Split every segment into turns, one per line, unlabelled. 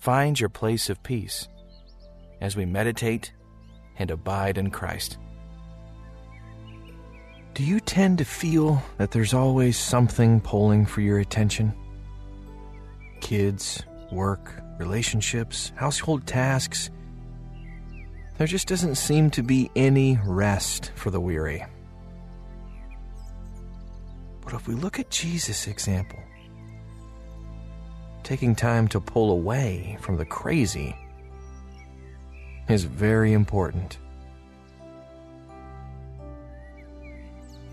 find your place of peace as we meditate and abide in Christ. Do you tend to feel that there's always something pulling for your attention? Kids, work, relationships, household tasks. There just doesn't seem to be any rest for the weary. But if we look at Jesus' example, taking time to pull away from the crazy is very important.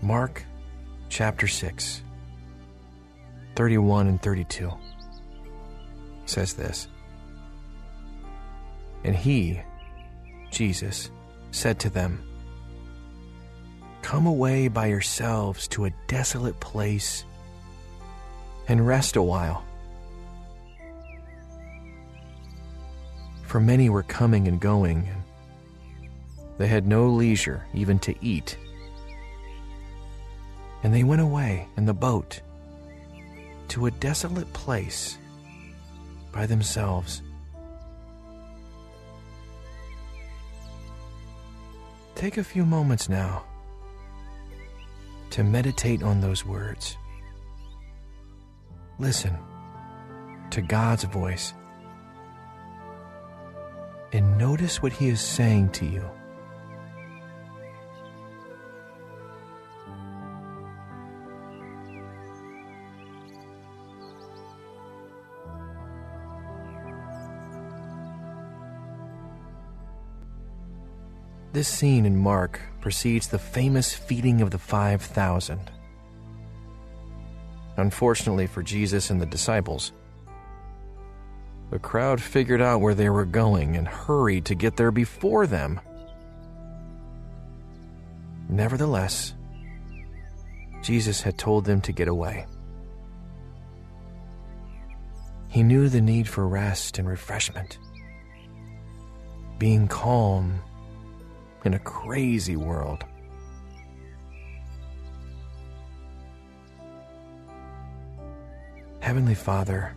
Mark chapter 6, 31 and 32 says this And he, Jesus, said to them, Come away by yourselves to a desolate place and rest a while. For many were coming and going, they had no leisure even to eat. And they went away in the boat to a desolate place by themselves. Take a few moments now to meditate on those words. Listen to God's voice and notice what He is saying to you. This scene in Mark precedes the famous feeding of the 5,000. Unfortunately for Jesus and the disciples, the crowd figured out where they were going and hurried to get there before them. Nevertheless, Jesus had told them to get away. He knew the need for rest and refreshment, being calm in a crazy world. Heavenly Father,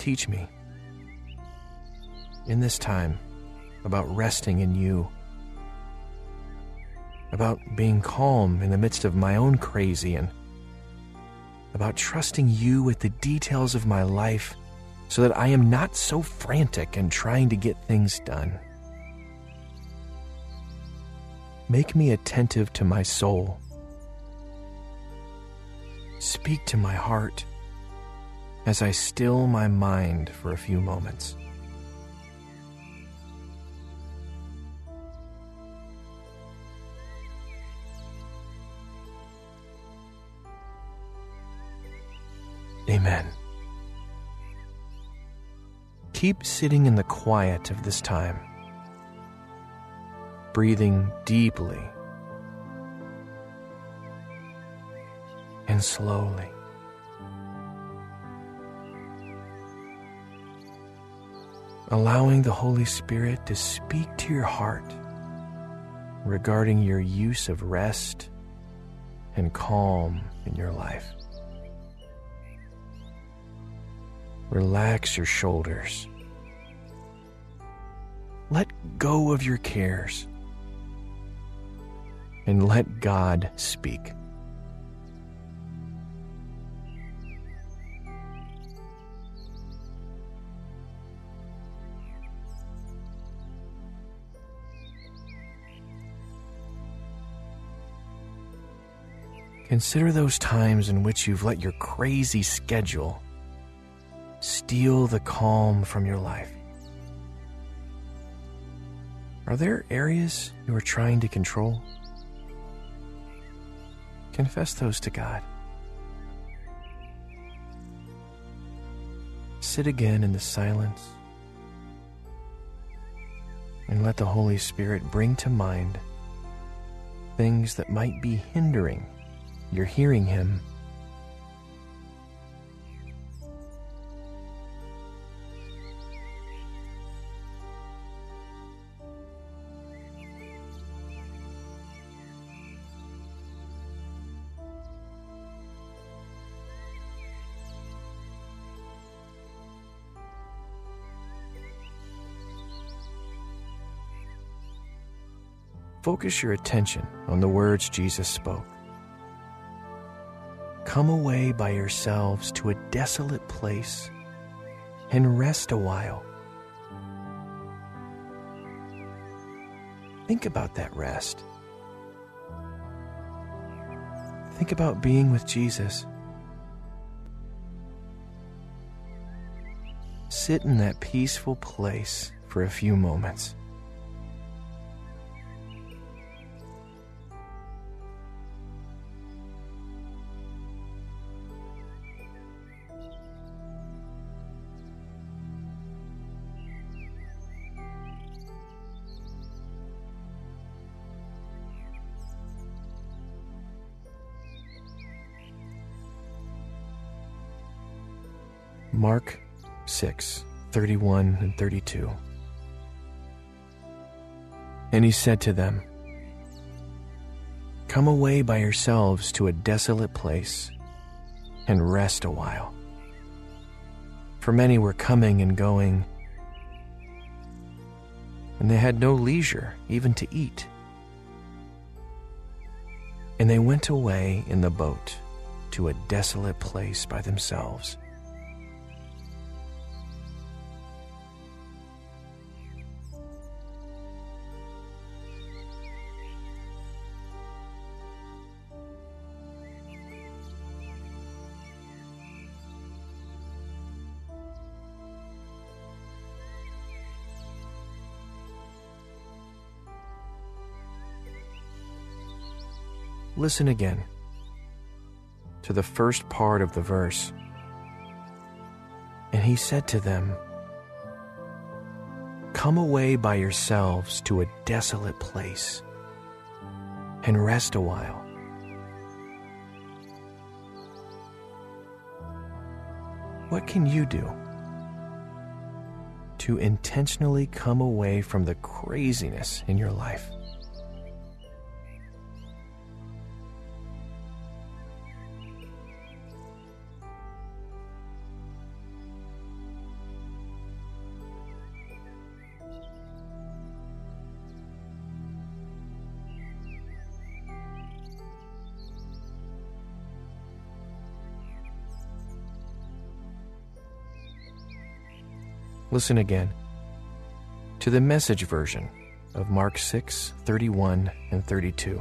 Teach me in this time about resting in you, about being calm in the midst of my own crazy, and about trusting you with the details of my life so that I am not so frantic and trying to get things done. Make me attentive to my soul. Speak to my heart as I still my mind for a few moments. Amen. Keep sitting in the quiet of this time, breathing deeply and slowly. Allowing the Holy Spirit to speak to your heart regarding your use of rest and calm in your life. Relax your shoulders. Let go of your cares and let God speak. Consider those times in which you've let your crazy schedule steal the calm from your life. Are there areas you are trying to control? Confess those to God. sit again in the silence and let the Holy Spirit bring to mind things that might be hindering your hearing Him. Focus your attention on the words Jesus spoke. Come away by yourselves to a desolate place and rest a while. Think about that rest. Think about being with Jesus. Sit in that peaceful place for a few moments. Mark 6 31 and 32. And he said to them, Come away by yourselves to a desolate place and rest a while. For many were coming and going, and they had no leisure even to eat. And they went away in the boat to a desolate place by themselves. Listen again to the first part of the verse. And he said to them, Come away by yourselves to a desolate place and rest a while. What can you do to intentionally come away from the craziness in your life? Listen again to the message version of Mark 6 31 and 32.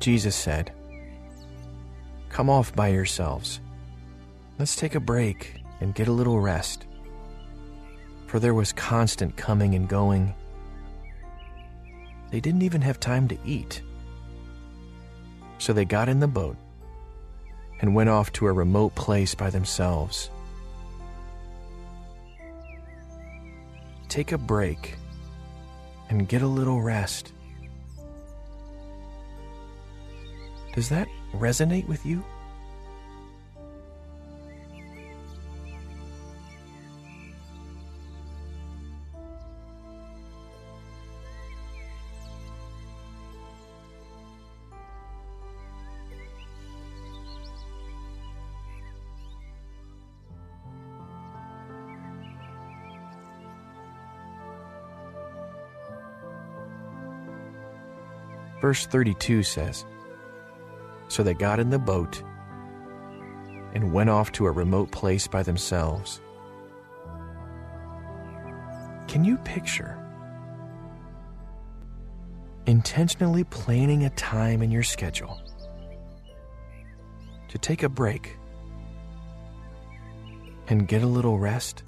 Jesus said, Come off by yourselves. Let's take a break and get a little rest. For there was constant coming and going. They didn't even have time to eat. So they got in the boat and went off to a remote place by themselves. Take a break and get a little rest. Does that resonate with you? Verse 32 says So they got in the boat and went off to a remote place by themselves. Can you picture intentionally planning a time in your schedule to take a break and get a little rest?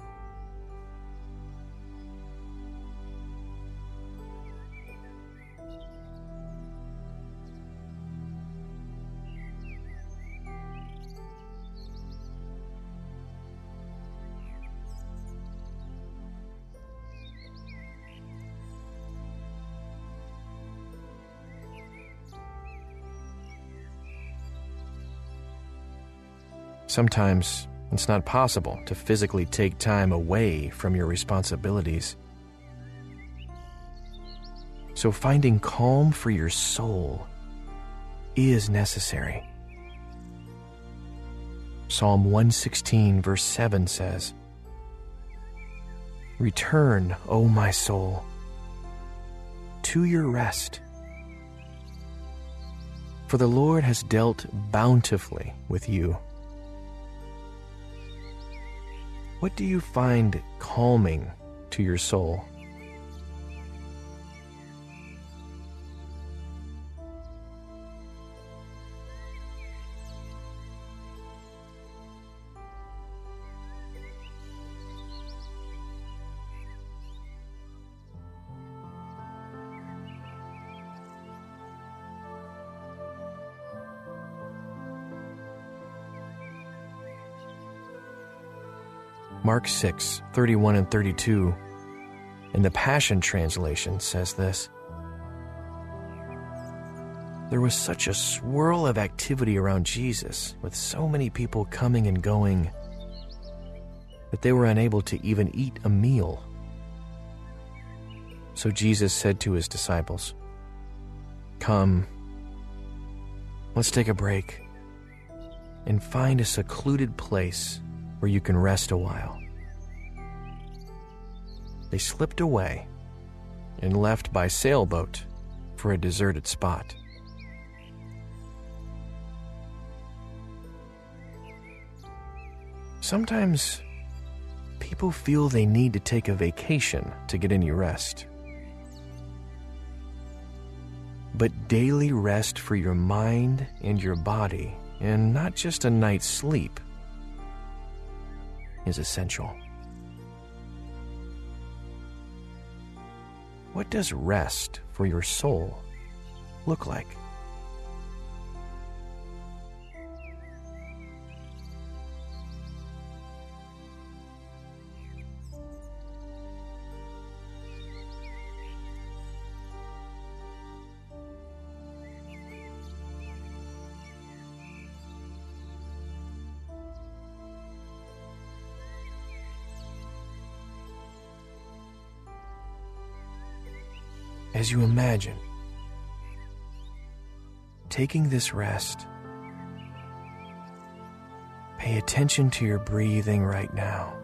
Sometimes it's not possible to physically take time away from your responsibilities. So finding calm for your soul is necessary. Psalm 116, verse 7 says, Return, O my soul, to your rest. For the Lord has dealt bountifully with you. What do you find calming to your soul? Mark 6, 31 and 32, in the Passion Translation, says this There was such a swirl of activity around Jesus, with so many people coming and going, that they were unable to even eat a meal. So Jesus said to his disciples, Come, let's take a break and find a secluded place where you can rest a while. They slipped away and left by sailboat for a deserted spot. Sometimes people feel they need to take a vacation to get any rest. But daily rest for your mind and your body, and not just a night's sleep, is essential. What does rest for your soul look like? As you imagine taking this rest, pay attention to your breathing right now.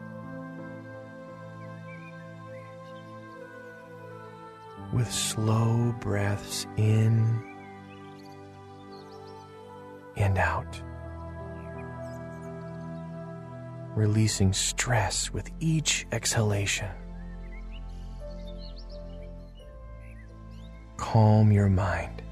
With slow breaths in and out. Releasing stress with each exhalation. Calm your mind.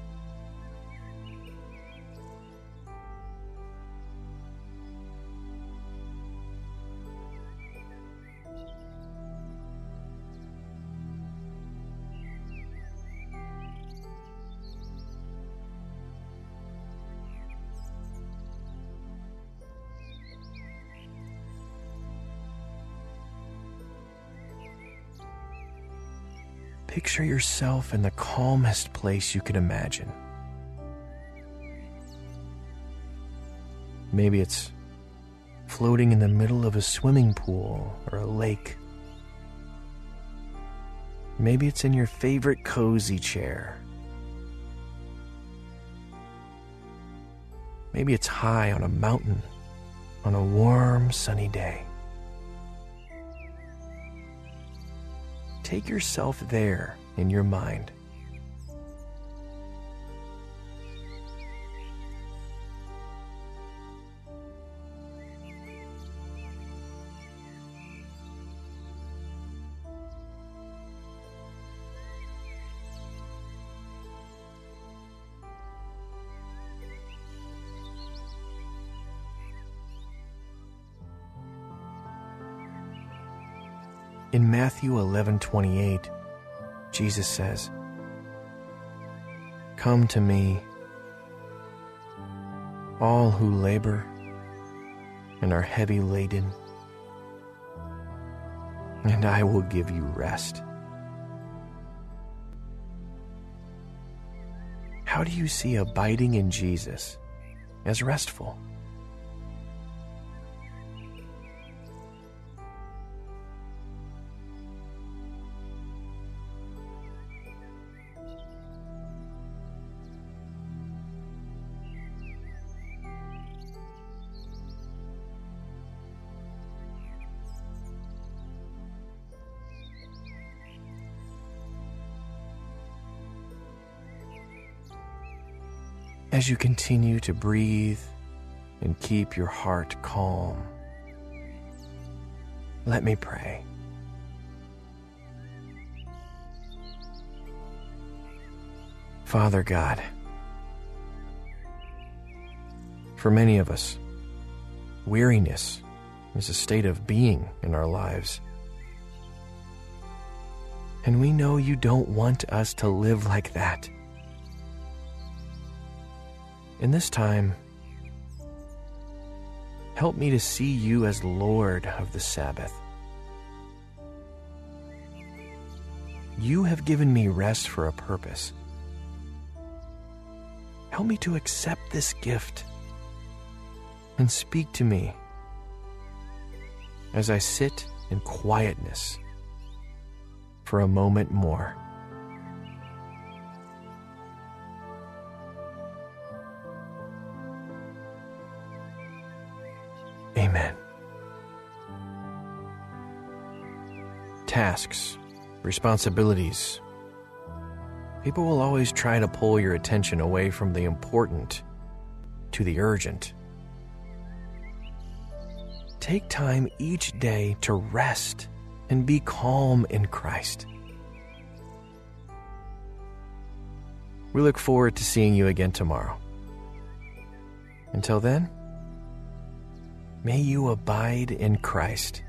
Picture yourself in the calmest place you can imagine. Maybe it's floating in the middle of a swimming pool or a lake. Maybe it's in your favorite cozy chair. Maybe it's high on a mountain on a warm, sunny day. Take yourself there in your mind. In Matthew 11:28, Jesus says, "Come to me, all who labor and are heavy laden, and I will give you rest." How do you see abiding in Jesus as restful? As you continue to breathe and keep your heart calm, let me pray. Father God, for many of us, weariness is a state of being in our lives. And we know you don't want us to live like that. In this time, help me to see you as Lord of the Sabbath. You have given me rest for a purpose. Help me to accept this gift and speak to me as I sit in quietness for a moment more. Tasks, responsibilities. People will always try to pull your attention away from the important to the urgent. Take time each day to rest and be calm in Christ. We look forward to seeing you again tomorrow. Until then, may you abide in Christ